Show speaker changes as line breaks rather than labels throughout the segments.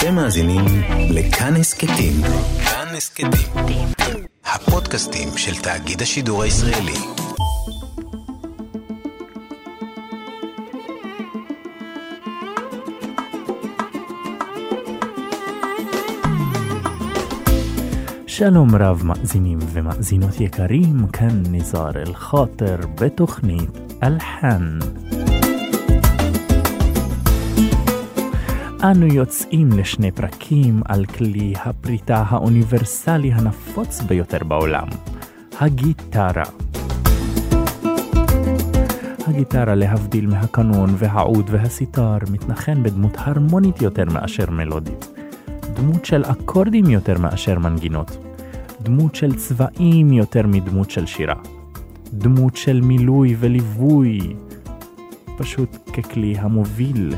אתם מאזינים לכאן הסכתים. כאן הסכתים. הפודקאסטים של תאגיד השידור הישראלי. שלום רב מאזינים ומאזינות יקרים, כאן ניזאר אל-חאטר בתוכנית אלחן. אנו יוצאים לשני פרקים על כלי הפריטה האוניברסלי הנפוץ ביותר בעולם, הגיטרה. הגיטרה, להבדיל מהקנון והעוד והסיטר, מתנחן בדמות הרמונית יותר מאשר מלודית. דמות של אקורדים יותר מאשר מנגינות. דמות של צבעים יותר מדמות של שירה. דמות של מילוי וליווי, פשוט ככלי המוביל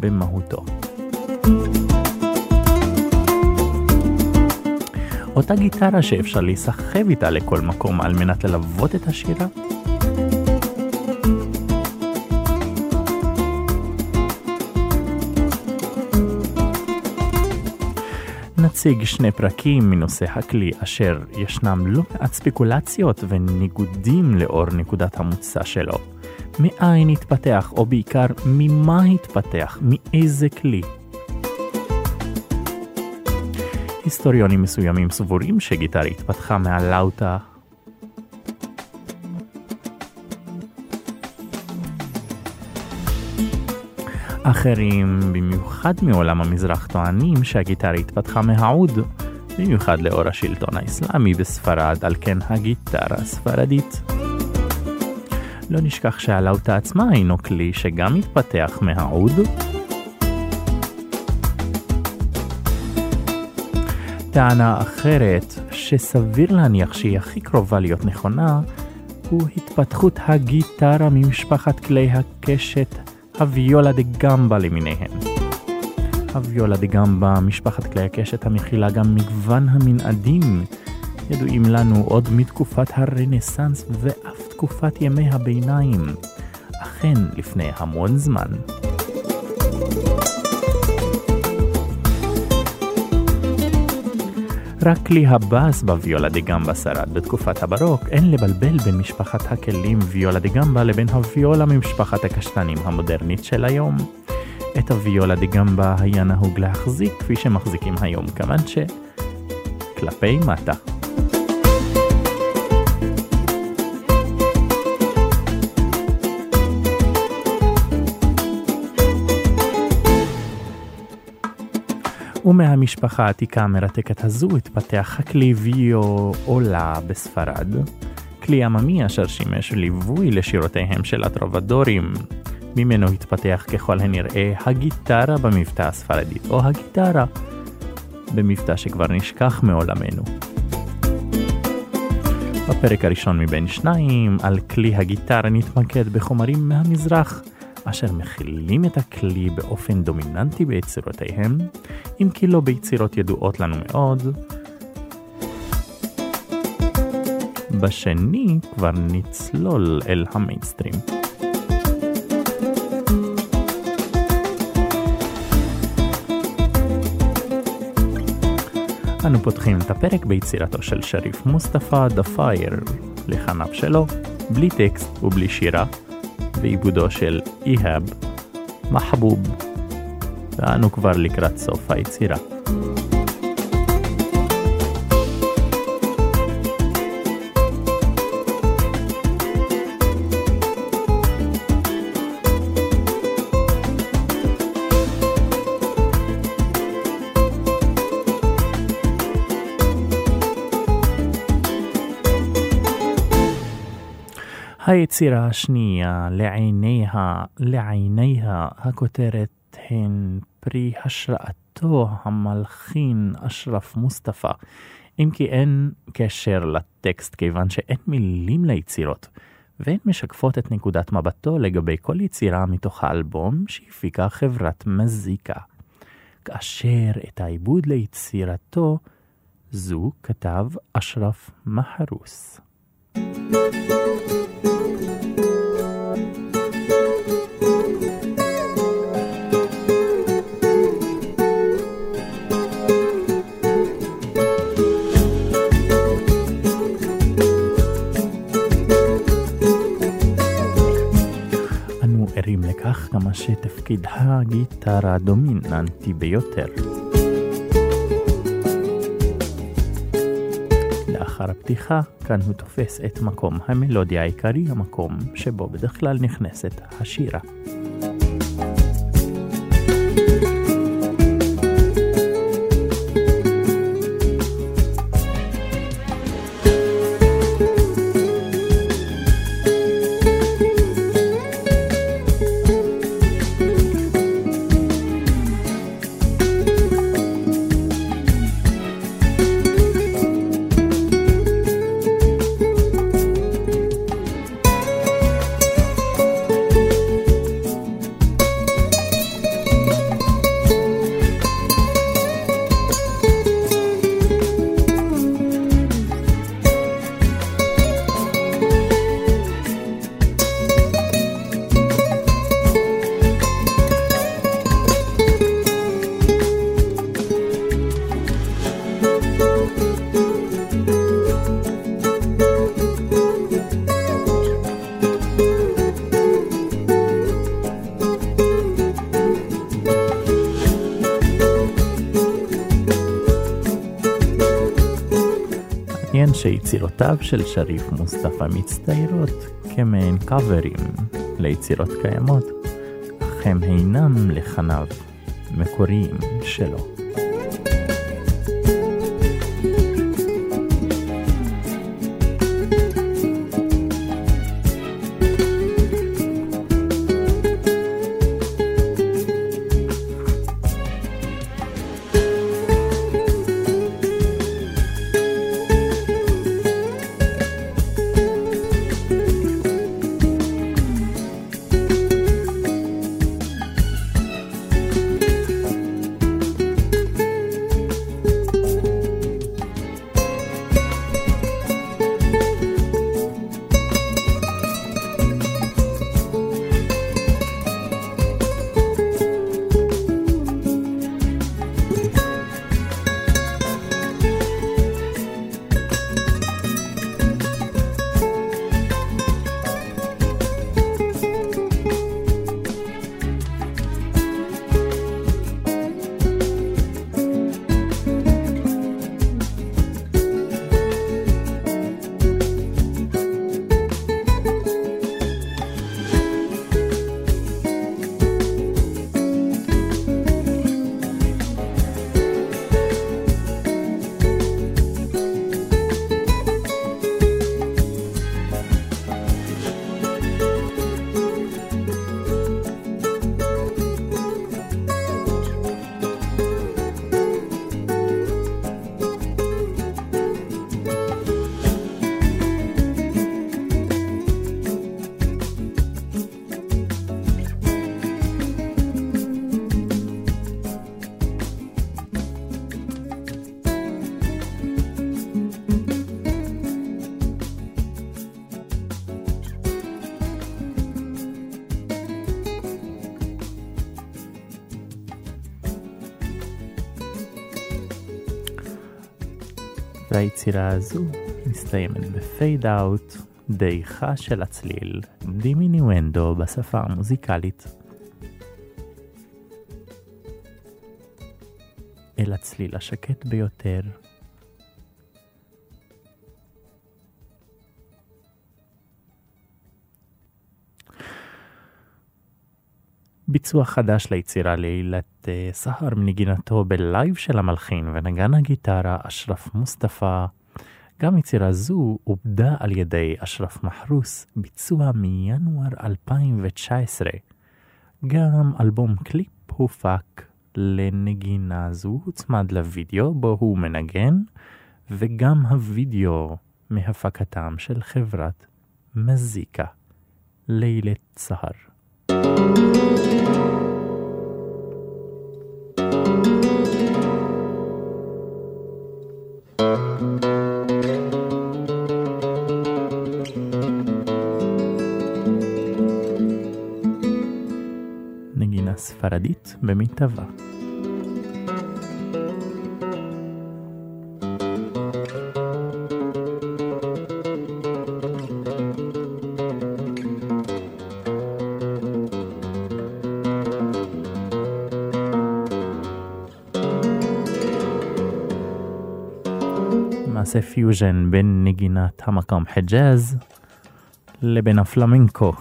במהותו. אותה גיטרה שאפשר להיסחב איתה לכל מקום על מנת ללוות את השירה? נציג שני פרקים מנושא הכלי אשר ישנם לא מעט ספקולציות וניגודים לאור נקודת המוצא שלו. מאין התפתח, או בעיקר ממה התפתח, מאיזה כלי. היסטוריונים מסוימים סבורים שגיטרה התפתחה מהלאוטה אחרים, במיוחד מעולם המזרח, טוענים שהגיטרה התפתחה מהעוד, במיוחד לאור השלטון האסלאמי בספרד, על כן הגיטרה הספרדית. לא נשכח שהלאוטה עצמה הינו כלי שגם התפתח מהעוד, טענה אחרת, שסביר להניח שהיא הכי קרובה להיות נכונה, הוא התפתחות הגיטרה ממשפחת כלי הקשת הוויולה דה גמבה למיניהם. הוויולה דה גמבה, משפחת כלי הקשת המכילה גם מגוון המנעדים, ידועים לנו עוד מתקופת הרנסאנס ואף תקופת ימי הביניים, אכן לפני המון זמן. רק כלי הבאס בוויולה דה גמבה שרד בתקופת הברוק, אין לבלבל בין משפחת הכלים ויולה דה גמבה לבין הוויולה ממשפחת הקשתנים המודרנית של היום. את הוויולה דה גמבה היה נהוג להחזיק כפי שמחזיקים היום קמנצ'ה, כלפי מטה. ומהמשפחה העתיקה המרתקת הזו התפתח הכלי ויו עולה בספרד, כלי עממי אשר שימש ליווי לשירותיהם של הטרובדורים. ממנו התפתח ככל הנראה הגיטרה במבטא הספרדית, או הגיטרה במבטא שכבר נשכח מעולמנו. בפרק הראשון מבין שניים, על כלי הגיטרה נתמקד בחומרים מהמזרח, אשר מכילים את הכלי באופן דומיננטי ביצירותיהם, אם כי לא ביצירות ידועות לנו מאוד. בשני כבר נצלול אל המיינסטרים. אנו פותחים את הפרק ביצירתו של שריף מוסטפא דה פייר, לחניו שלו, בלי טקסט ובלי שירה, ועיבודו של איהאב, מחבוב, ואנו כבר לקראת סוף היצירה. היצירה השנייה, לעיניה, לעיניה, הכותרת הן פרי השראתו המלחין אשרף מוסטפא, אם כי אין קשר לטקסט כיוון שאין מילים ליצירות, והן משקפות את נקודת מבטו לגבי כל יצירה מתוך האלבום שהפיקה חברת מזיקה. כאשר את העיבוד ליצירתו זו כתב אשרף מחרוס. thank you שתפקיד הגיטרה דומיננטי ביותר. לאחר הפתיחה, כאן הוא תופס את מקום המלודיה העיקרי, המקום שבו בדרך כלל נכנסת השירה. שיצירותיו של שריף מוסטפא מצטיירות כמעין קאברים ליצירות קיימות, אך הם אינם לחניו מקוריים שלו. והיצירה הזו מסתיימת ב fade out, דעיכה של הצליל, דימיניואנדו בשפה המוזיקלית. אל הצליל השקט ביותר ביצוע חדש ליצירה לעילת אה, סהר מנגינתו בלייב של המלחין ונגן הגיטרה אשרף מוסטפא. גם יצירה זו עובדה על ידי אשרף מחרוס, ביצוע מינואר 2019. גם אלבום קליפ הופק לנגינה זו, הוצמד לוידאו בו הוא מנגן, וגם הוידאו מהפקתם של חברת מזיקה. לילת סהר. נגינה במיטבה. מעשה פיוז'ן בין נגינת המקום חג'אז לבין הפלמינקו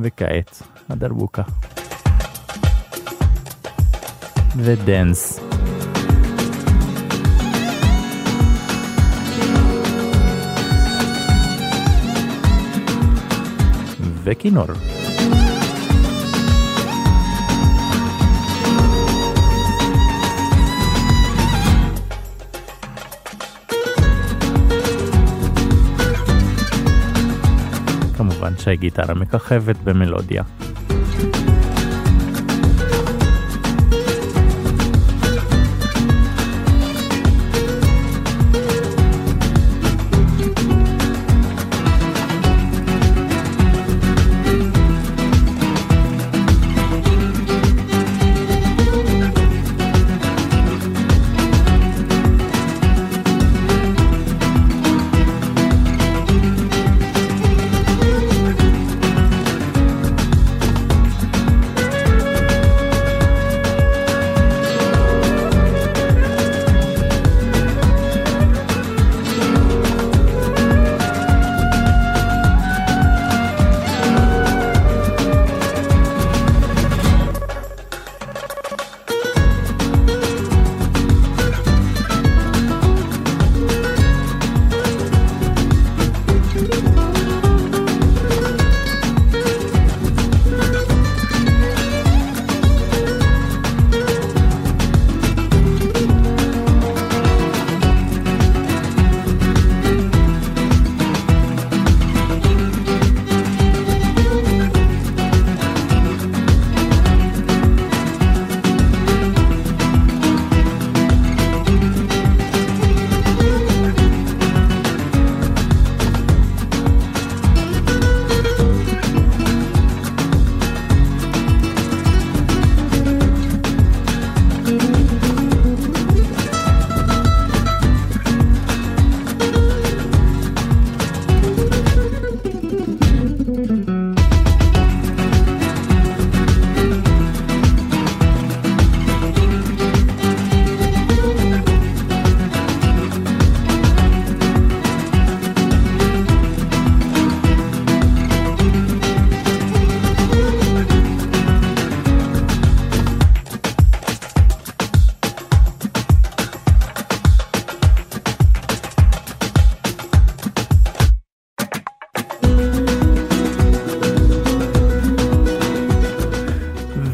וכעת הדרבוקה. ודנס. וכינור. כמובן שהגיטרה מככבת במלודיה.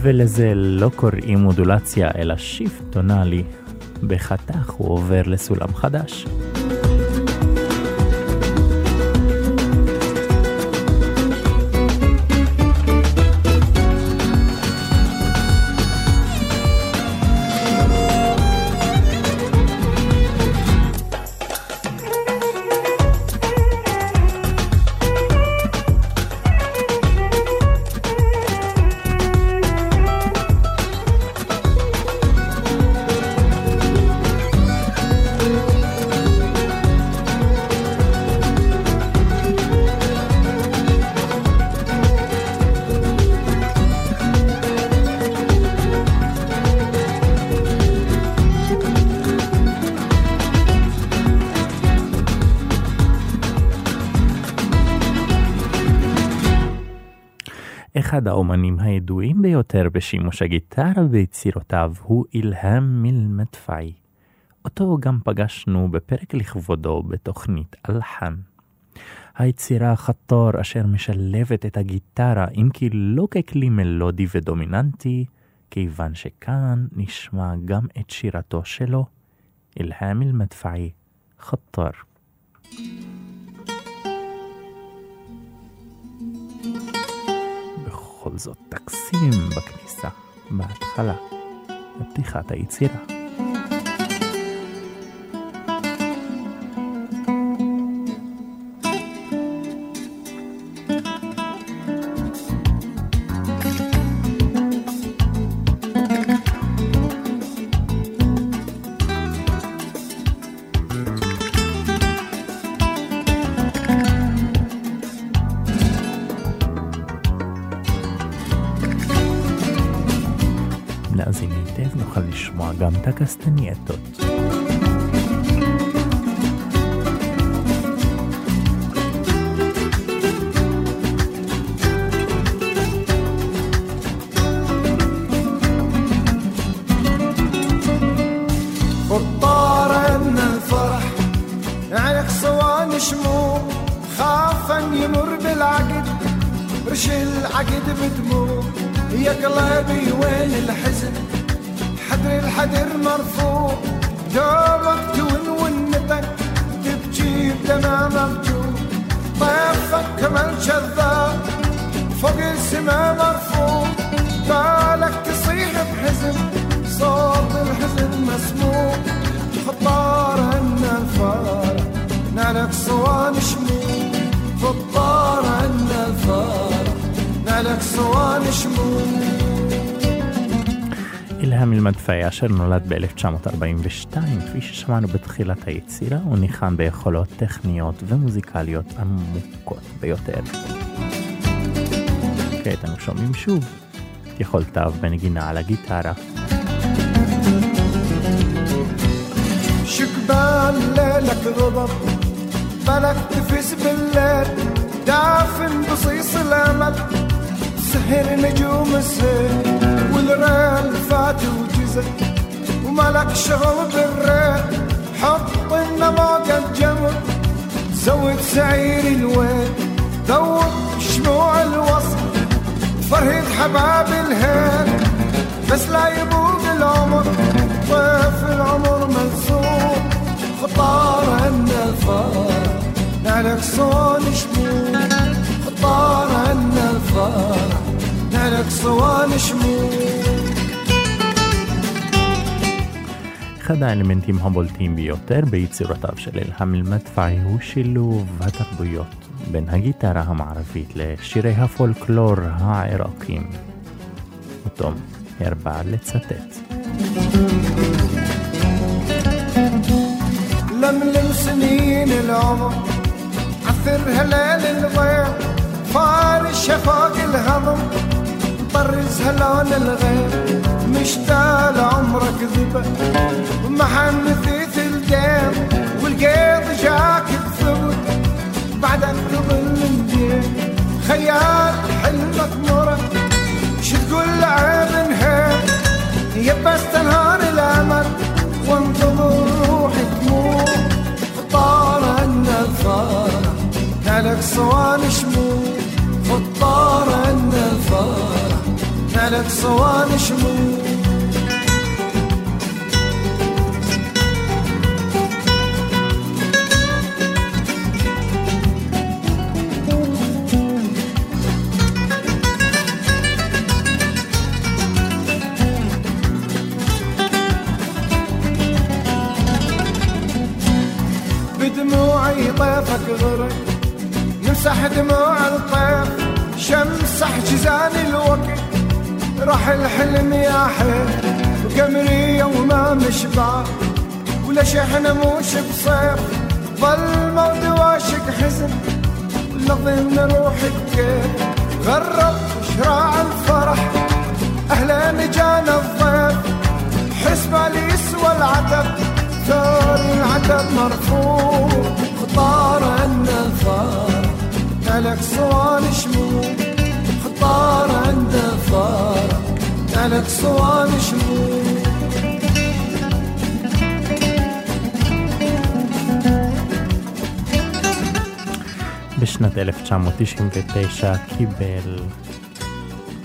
ולזה לא קוראים מודולציה אלא שיפט טונאלי. בחתך הוא עובר לסולם חדש. האומנים הידועים ביותר בשימוש הגיטרה ביצירותיו הוא אילהם מילמדפאי. אותו גם פגשנו בפרק לכבודו בתוכנית אלחן. היצירה חתור אשר משלבת את הגיטרה אם כי לא ככלי מלודי ודומיננטי, כיוון שכאן נשמע גם את שירתו שלו, אילהם אל-מדפעי, חתור. בכל זאת טקסים בכניסה, בהתחלה, בפתיחת היצירה. גם את הקסטנייטות.
مرفوع دوبك تون تبكي بدمع مفتوح طيفك كمان شذاب فوق السما مرفوع. بالك تصيح بحزن صوت الحزن مسموع. خطار عنا الفارق نالك صوان شموع. خطار عنا الفارق نالك صوان شموع.
אילהם אלמדפי, אשר נולד ב-1942, כפי ששמענו בתחילת היצירה, הוא ניחן ביכולות טכניות ומוזיקליות עמוקות ביותר. כעת אנו שומעים שוב את יכולתיו בנגינה על הגיטרה.
شكبان ليلك غضب بالك تفز بالليل دافن بصيص الامل سهر نجوم السيل والريل فات وجزل وملك شغل بالريل. حط النماق الجمر زود سعير الويل. ذوب شموع الوصل فرهد حباب الهيل. بس لا يبوق العمر طيف العمر ملسوم خطار عنا الفار نالك صون شموع. خطار عنا لك صوان شموع.
خدعني من تيم هامبول تيم بيوتر تربية سيرة أبشل الهم المدفعي وشلوف هتربيوت بينها جيتارها معرفيت ليش شريها فولكلورها عراقيم وتم يربع لتستات
لملم سنين العمر عثر هلال الضيع فارش فوق الهضم طرز هلون الغيب مشتاق لعمرك ذبة ومحن مثيث الدم والقيض جاك بثبت بعدك تظل مدين خيال حلمك مرة شو تقول لعيب نهار يا بس تنهار الامل وانتظر روحي تموت فطار طار النظارة لك صوان شموع فطار الطار نالك صوان شموع. بدموعي طيفك غرق نمسح دموع الطيف شمسح جزان الوقت. راح الحلم يا حيل وقمرية وما مشبع. ولا شحنة موش بصيف؟ ظل موت واشك حزن ولا ظن روحك كيف؟ غرب شراع الفرح أهلا جانا الضيف. حسب يسوى العتب ثار العتب مرفوع خطار عنا الفرح ملك صوان شموع. خطار عنا الفرح ملك صوان شموع
בשנת 1999 קיבל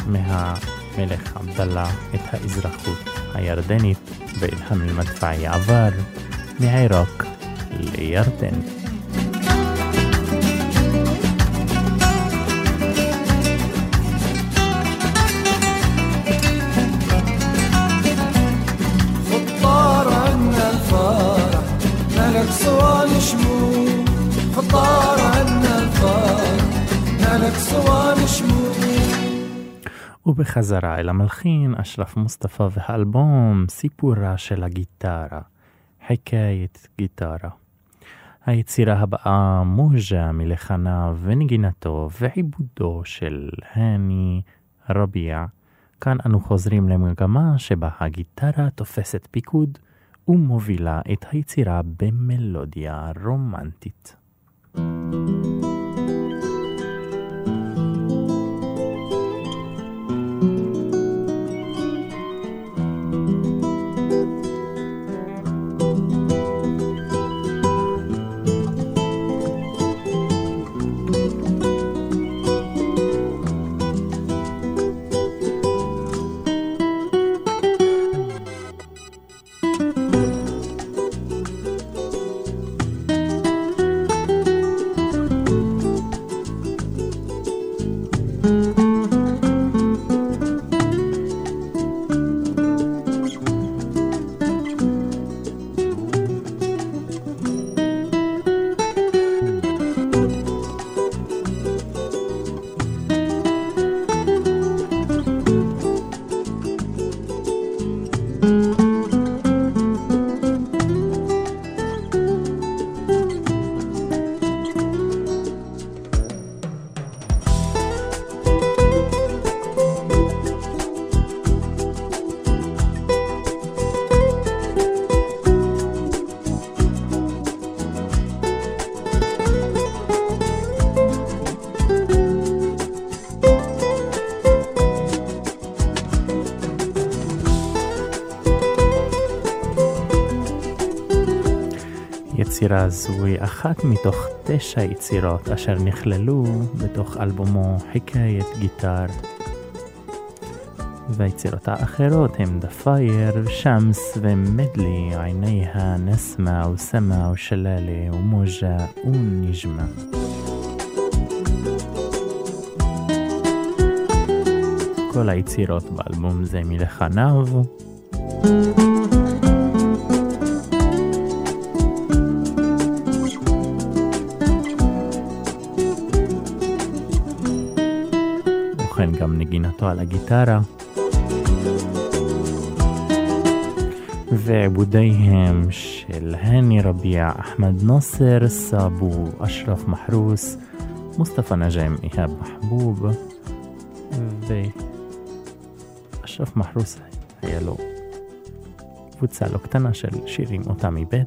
מהמלך עבדאללה את האזרחות הירדנית ואילהם אל-מדפעי עבר מעיראק לירדן. ובחזרה אל המלחין, אשרף מוסטפא והאלבום סיפורה של הגיטרה, חיקאית גיטרה. היצירה הבאה מוג'ה מלחניו ונגינתו ועיבודו של הני רביע. כאן אנו חוזרים למגמה שבה הגיטרה תופסת פיקוד ומובילה את היצירה במלודיה רומנטית. יצירה זו היא אחת מתוך תשע יצירות אשר נכללו בתוך אלבומו חיקאית גיטר. והיצירות האחרות הם Fire, שמס ומדלי, עיניה, נסמה וסמה ושללה ומוג'ה ונג'מה. כל היצירות באלבום זה מלחניו. נגינתו על הגיטרה. ועיבודיהם של הני רביע, אחמד נאסר, סאבו, אשרף מחרוס, מוסטפא נג'ם, איהאב מחבוב, ואשרף מחרוס היה לו קבוצה לא קטנה של שירים אותם איבד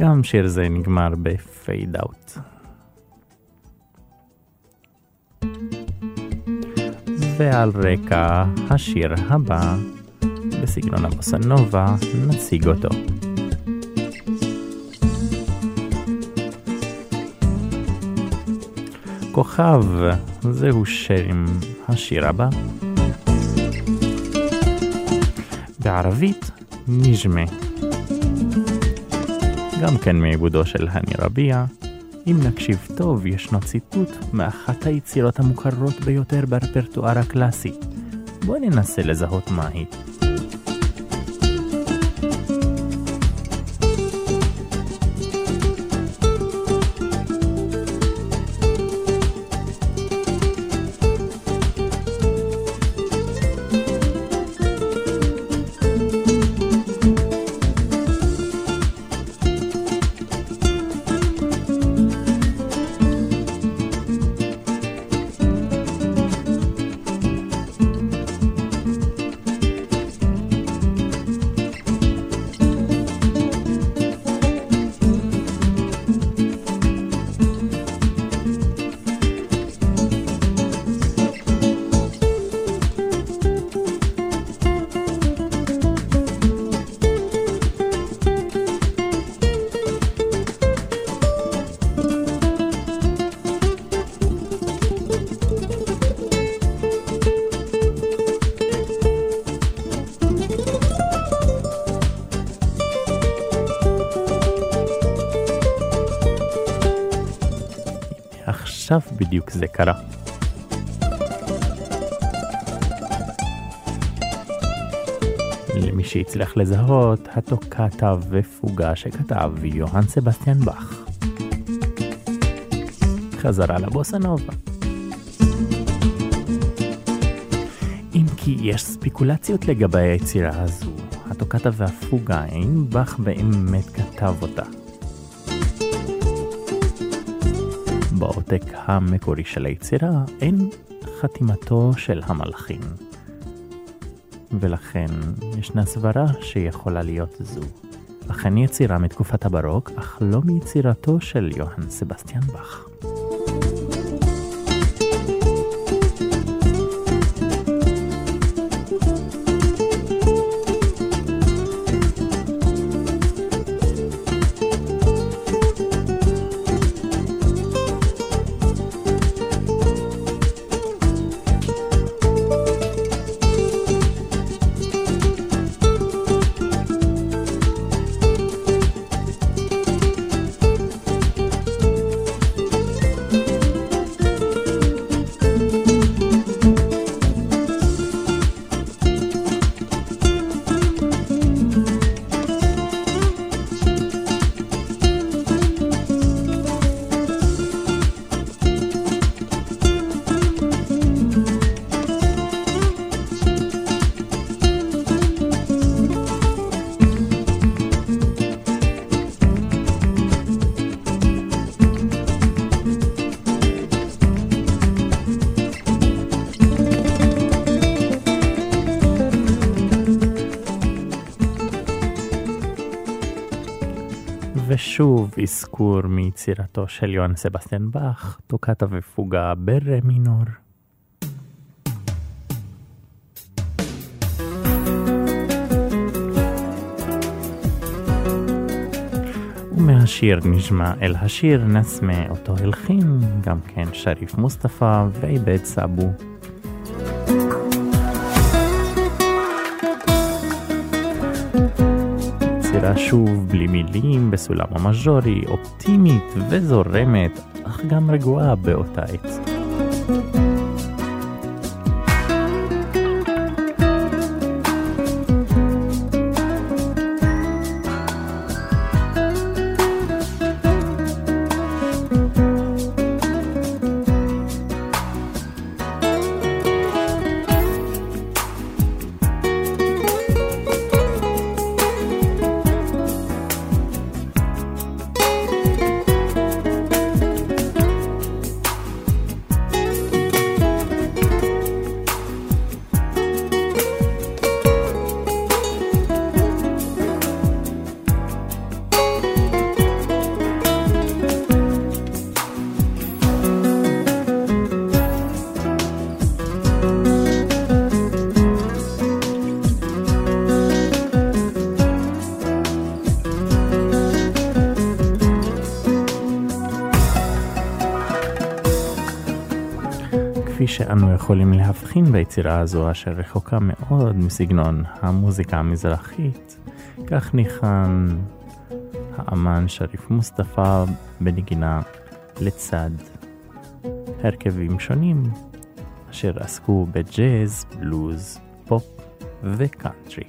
גם שיר זה נגמר בפייד אאוט. ועל רקע השיר הבא, בסגנון הבוסנובה, נציג אותו. כוכב, זהו שם השיר הבא. בערבית, נג'מה. גם כן מעיבודו של הני רביע. אם נקשיב טוב, ישנו ציטוט מאחת היצירות המוכרות ביותר ברפרטואר הקלאסי. בואו ננסה לזהות מהי. עכשיו בדיוק זה קרה. למי שהצליח לזהות, הטוקטה ופוגה שכתב יוהאן סבסטיאן באך. חזרה לבוסה נובה. אם כי יש ספיקולציות לגבי היצירה הזו, הטוקטה והפוגה, האם באך באמת כתב אותה. בעותק המקורי של היצירה אין חתימתו של המלחין, ולכן ישנה סברה שיכולה להיות זו. אכן יצירה מתקופת הברוק, אך לא מיצירתו של יוהאן סבסטיאן באך. ושוב אזכור מיצירתו של יוהן סבסטיאן באך, טוקטה ופוגה ברה מינור. ומהשיר נשמע אל השיר נסמה אותו הלחין, גם כן שריף מוסטפא ועיבד סאבו. יצירה שוב בלי מילים בסולם המז'ורי, אופטימית וזורמת, אך גם רגועה באותה עת. ביצירה הזו אשר רחוקה מאוד מסגנון המוזיקה המזרחית, כך ניחן האמן שריף מוסטפא בנגינה לצד הרכבים שונים אשר עסקו בג'אז, בלוז, פופ וקאנטרי.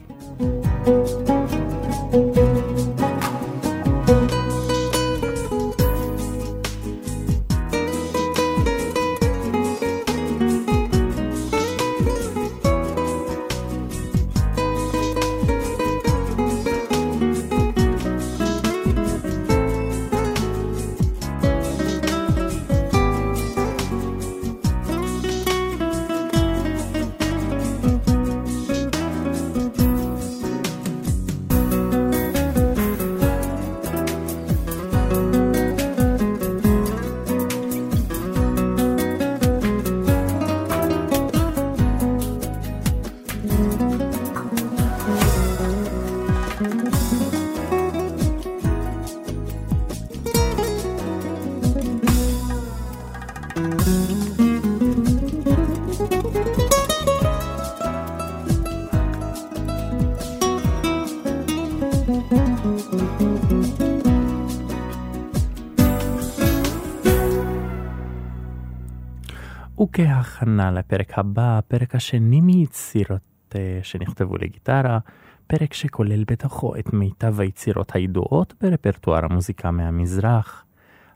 לפרק הבא, הפרק השני מיצירות אה, שנכתבו לגיטרה, פרק שכולל בתוכו את מיטב היצירות הידועות ברפרטואר המוזיקה מהמזרח.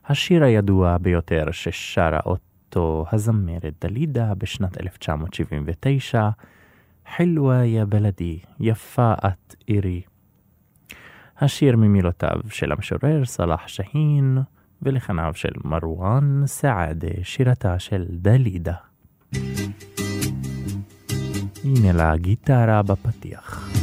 השיר הידוע ביותר ששרה אותו הזמרת דלידה בשנת 1979,
חילווה יא בלדי, יפה את עירי. השיר ממילותיו של המשורר סלאח שהין ולחניו של מרואן סעדה, שירתה של דלידה. הנה לה גיטרה בפתיח.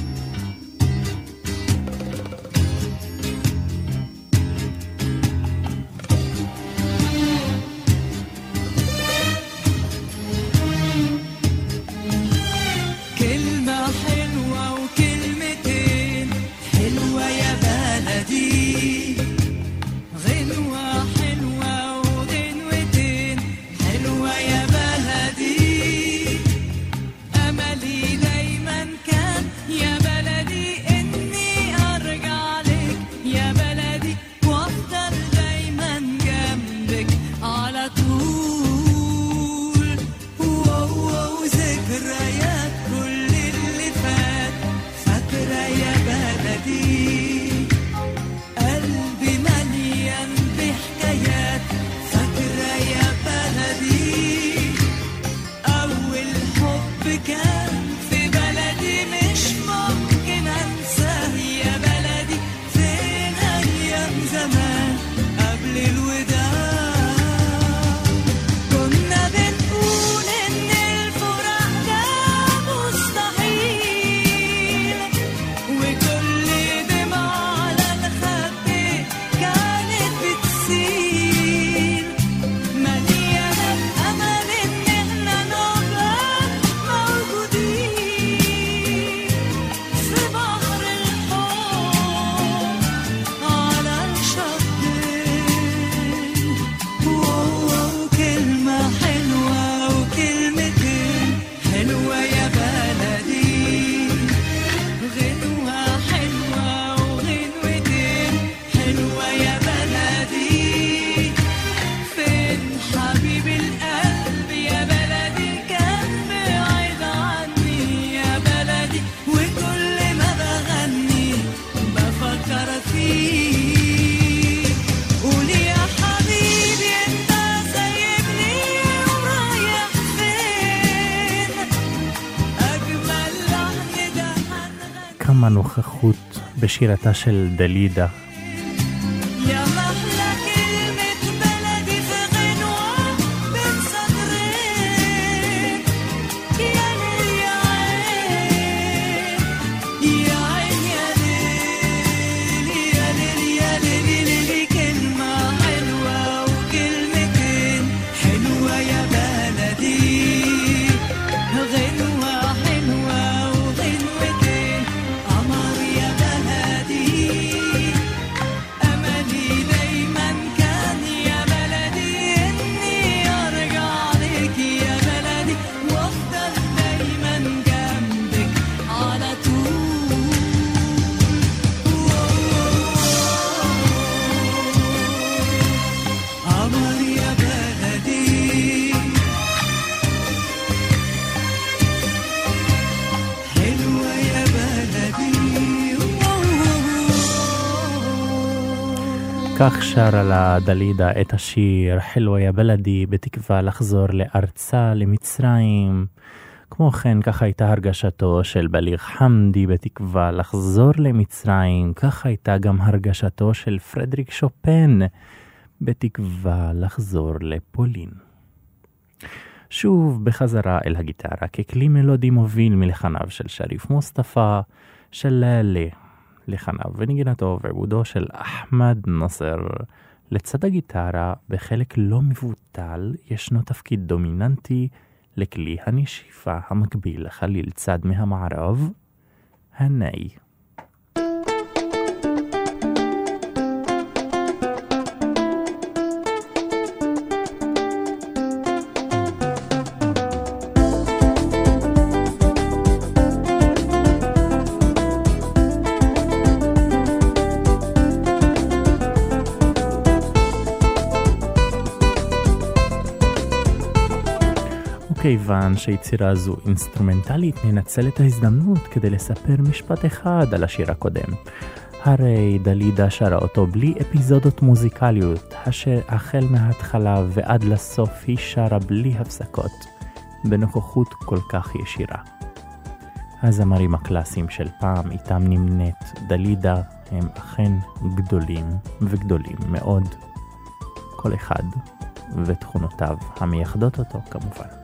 נוכחות בשירתה של דלידה כך שרה לה דלידה את השיר חלווה יא בלדי בתקווה לחזור לארצה, למצרים. כמו כן, כך הייתה הרגשתו של בליר חמדי בתקווה לחזור למצרים, כך הייתה גם הרגשתו של פרדריק שופן בתקווה לחזור לפולין. שוב בחזרה אל הגיטרה ככלי מלודי מוביל מלחניו של שריף מוסטפא, של לאלה, לחניו ונגינתו ועיבודו של אחמד נאסר. לצד הגיטרה, בחלק לא מבוטל, ישנו תפקיד דומיננטי לכלי הנשיפה המקביל לחליל צד מהמערב, הנאי. כיוון שיצירה זו אינסטרומנטלית, ננצל את ההזדמנות כדי לספר משפט אחד על השיר הקודם. הרי דלידה שרה אותו בלי אפיזודות מוזיקליות, אשר החל מההתחלה ועד לסוף היא שרה בלי הפסקות, בנוכחות כל כך ישירה.
הזמרים הקלאסיים של פעם, איתם נמנית דלידה, הם אכן גדולים וגדולים מאוד. כל אחד ותכונותיו המייחדות אותו כמובן.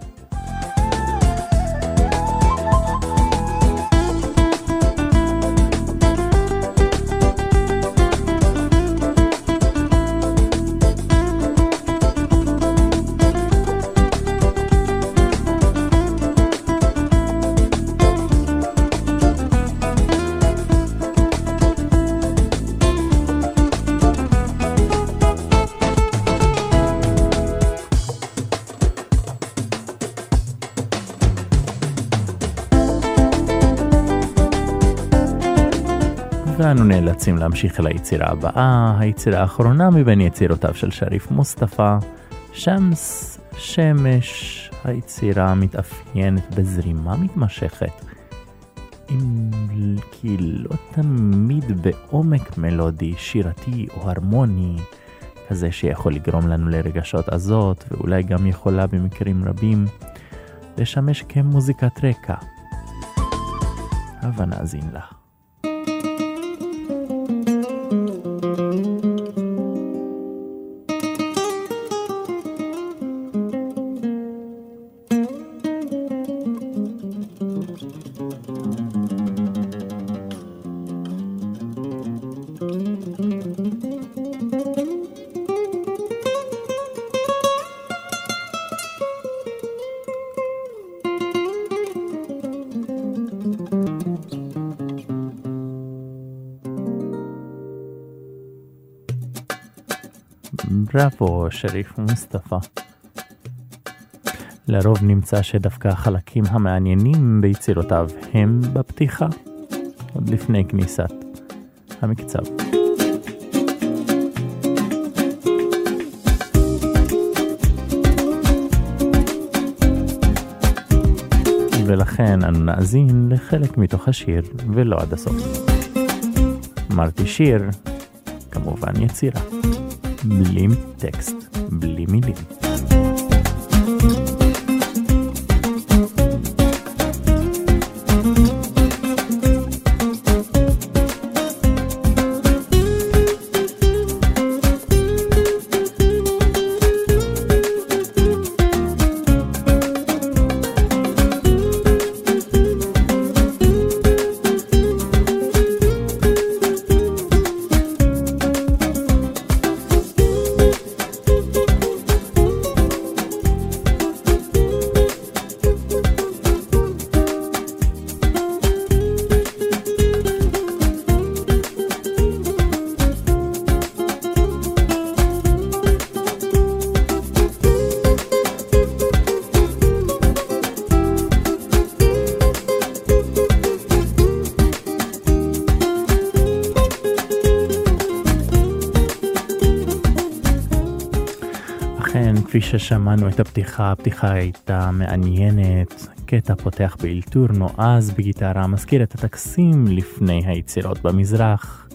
ואנו נאלצים להמשיך אל היצירה הבאה, היצירה האחרונה מבין יצירותיו של שריף מוסטפא, שמס, שמש, היצירה מתאפיינת בזרימה מתמשכת, אם כי לא תמיד בעומק מלודי, שירתי או הרמוני, כזה שיכול לגרום לנו לרגשות עזות, ואולי גם יכולה במקרים רבים לשמש כמוזיקת רקע. הבה נאזין לה. בראבו, שריף מוסטפא. לרוב נמצא שדווקא החלקים המעניינים ביצירותיו הם בפתיחה, עוד לפני כניסת המקצב. ולכן אנו נאזין לחלק מתוך השיר ולא עד הסוף. אמרתי שיר, כמובן יצירה. בלי טקסט, בלי מילים. ששמענו את הפתיחה, הפתיחה הייתה מעניינת, קטע פותח באלתור נועז בגיטרה, מזכיר את הטקסים לפני היצירות במזרח.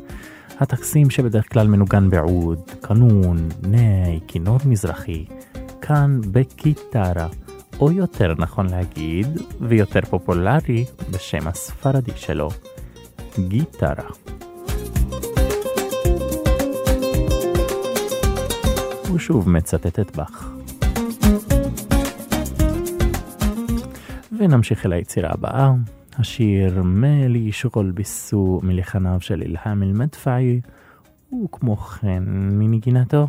הטקסים שבדרך כלל מנוגן בעוד, קנון, נאי, כינור מזרחי, כאן בגיטרה, או יותר נכון להגיד, ויותר פופולרי, בשם הספרדי שלו, גיטרה. ושוב מצטט את ונמשיך אל היצירה הבאה, השיר מלי שרול ביסו מלחניו של אילהאם אל-מדפעי, וכמו כן מנגינתו.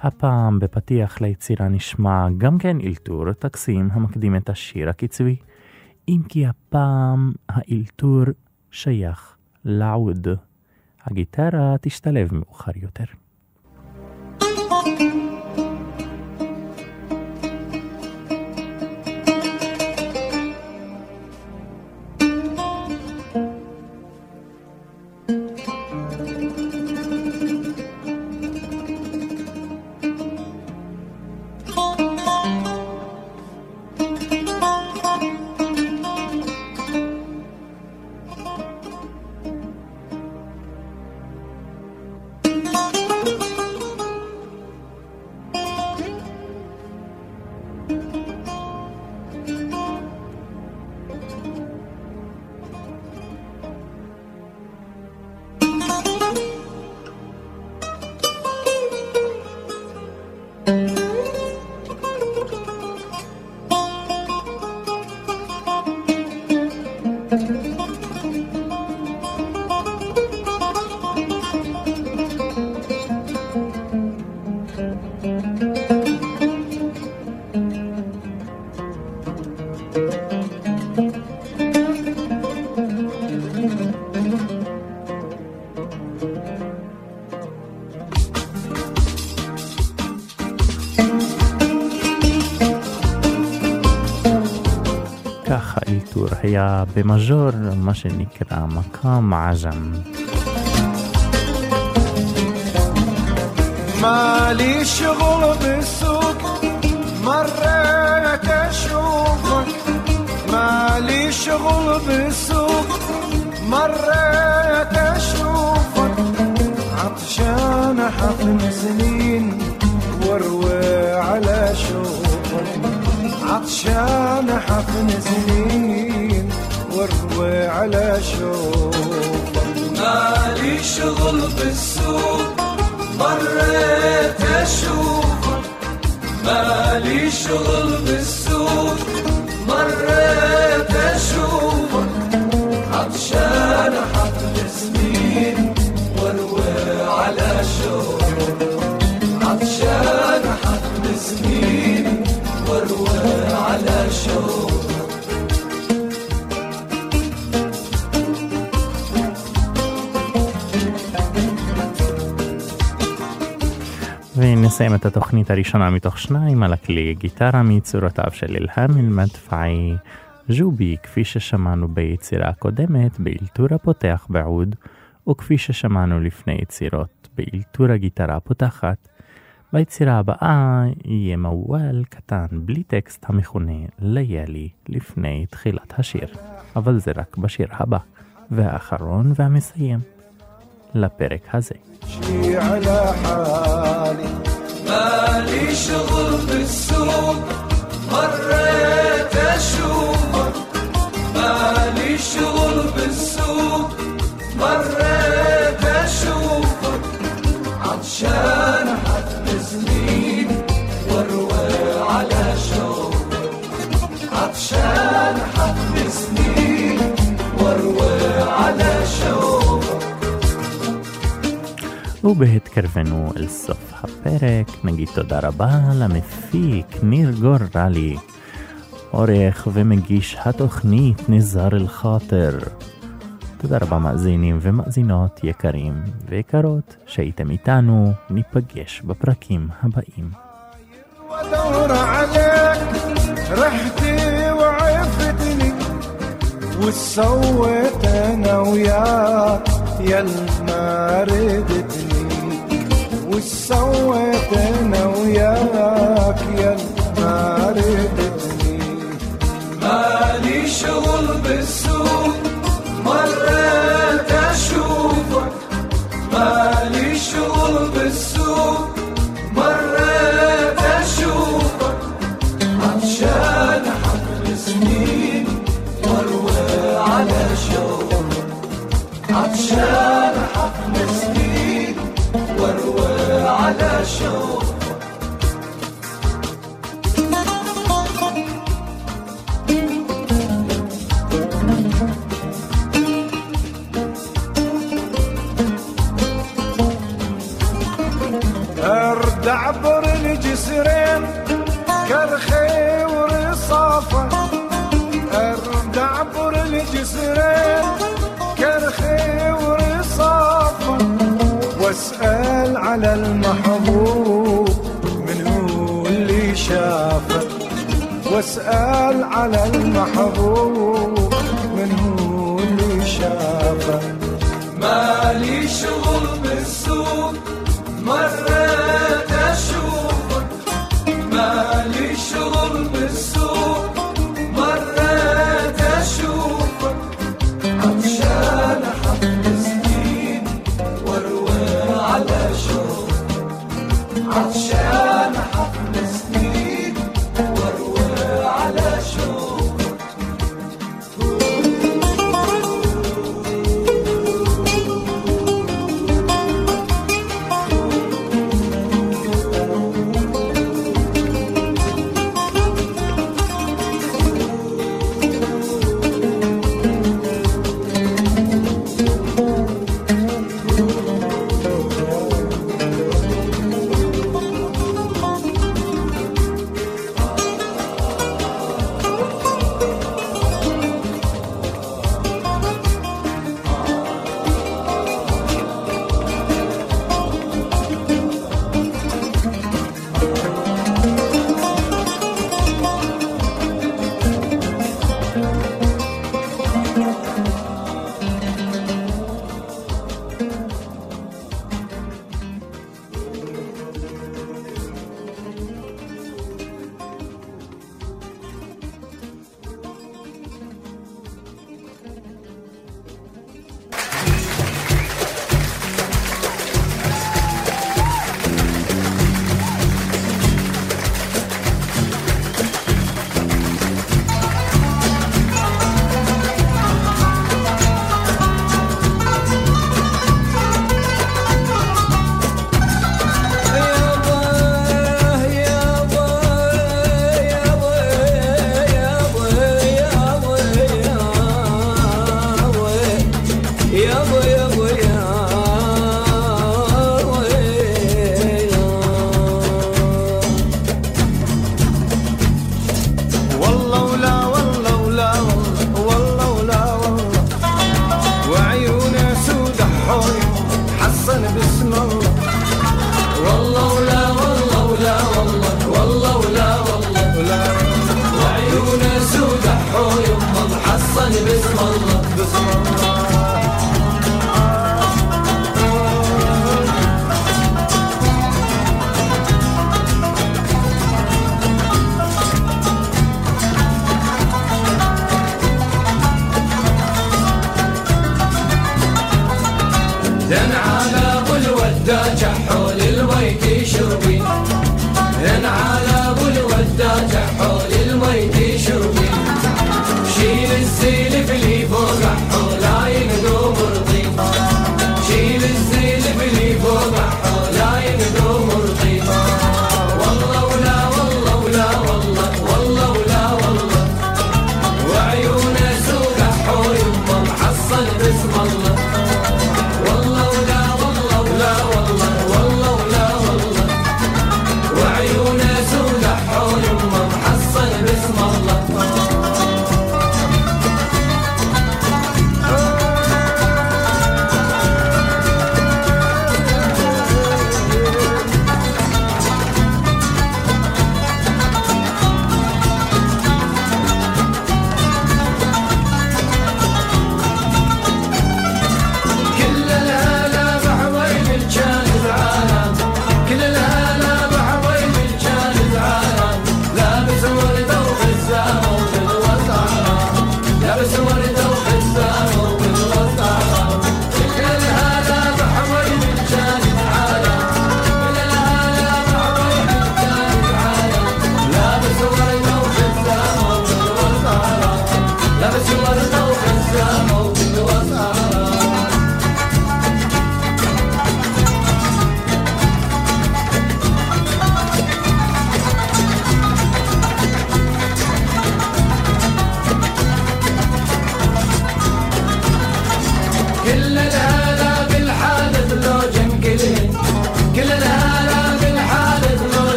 הפעם בפתיח ליצירה נשמע גם כן אלתור טקסים המקדים את השיר הקצבי, אם כי הפעם האלתור שייך לעוד. הגיטרה תשתלב מאוחר יותר. هي بمجور ما شنكرا مقام
عجم. مالي شغل بالسوق مريت أشوفك. مالي شغل بالسوق مريت أشوفك. عطشان حفن سنين واروي على شوفك عطشان حفن سنين واروي على شوفك
مالي شغل بالسوق مريت أشوفك. مالي شغل بالسوق مريت
أشوفك. התוכנית הראשונה מתוך שניים על הכלי גיטרה מיצירותיו של אילהם אל-מדפעי ג'ובי, כפי ששמענו ביצירה הקודמת, באלתור הפותח בעוד, וכפי ששמענו לפני יצירות באלתור הגיטרה הפותחת. ביצירה הבאה יהיה מוואל קטן בלי טקסט המכונה ליאלי לפני תחילת השיר, אבל זה רק בשיר הבא, והאחרון והמסיים לפרק הזה.
مالي شغل بالسوق مريت أشوفك. مالي شغل بالسوق مريت أشوفك. عطشان
ובהתקרבנו אל סוף הפרק, נגיד תודה רבה למפיק ניר גורלי, עורך ומגיש התוכנית ניזר אל-חאטר. תודה רבה מאזינים ומאזינות יקרים ויקרות שהייתם איתנו, ניפגש בפרקים הבאים.
وادور عليك رحتي وعفتني وسويت انا وياك يا ما ردتني we so within واسأل على المحبوب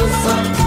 Wilson.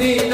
sí.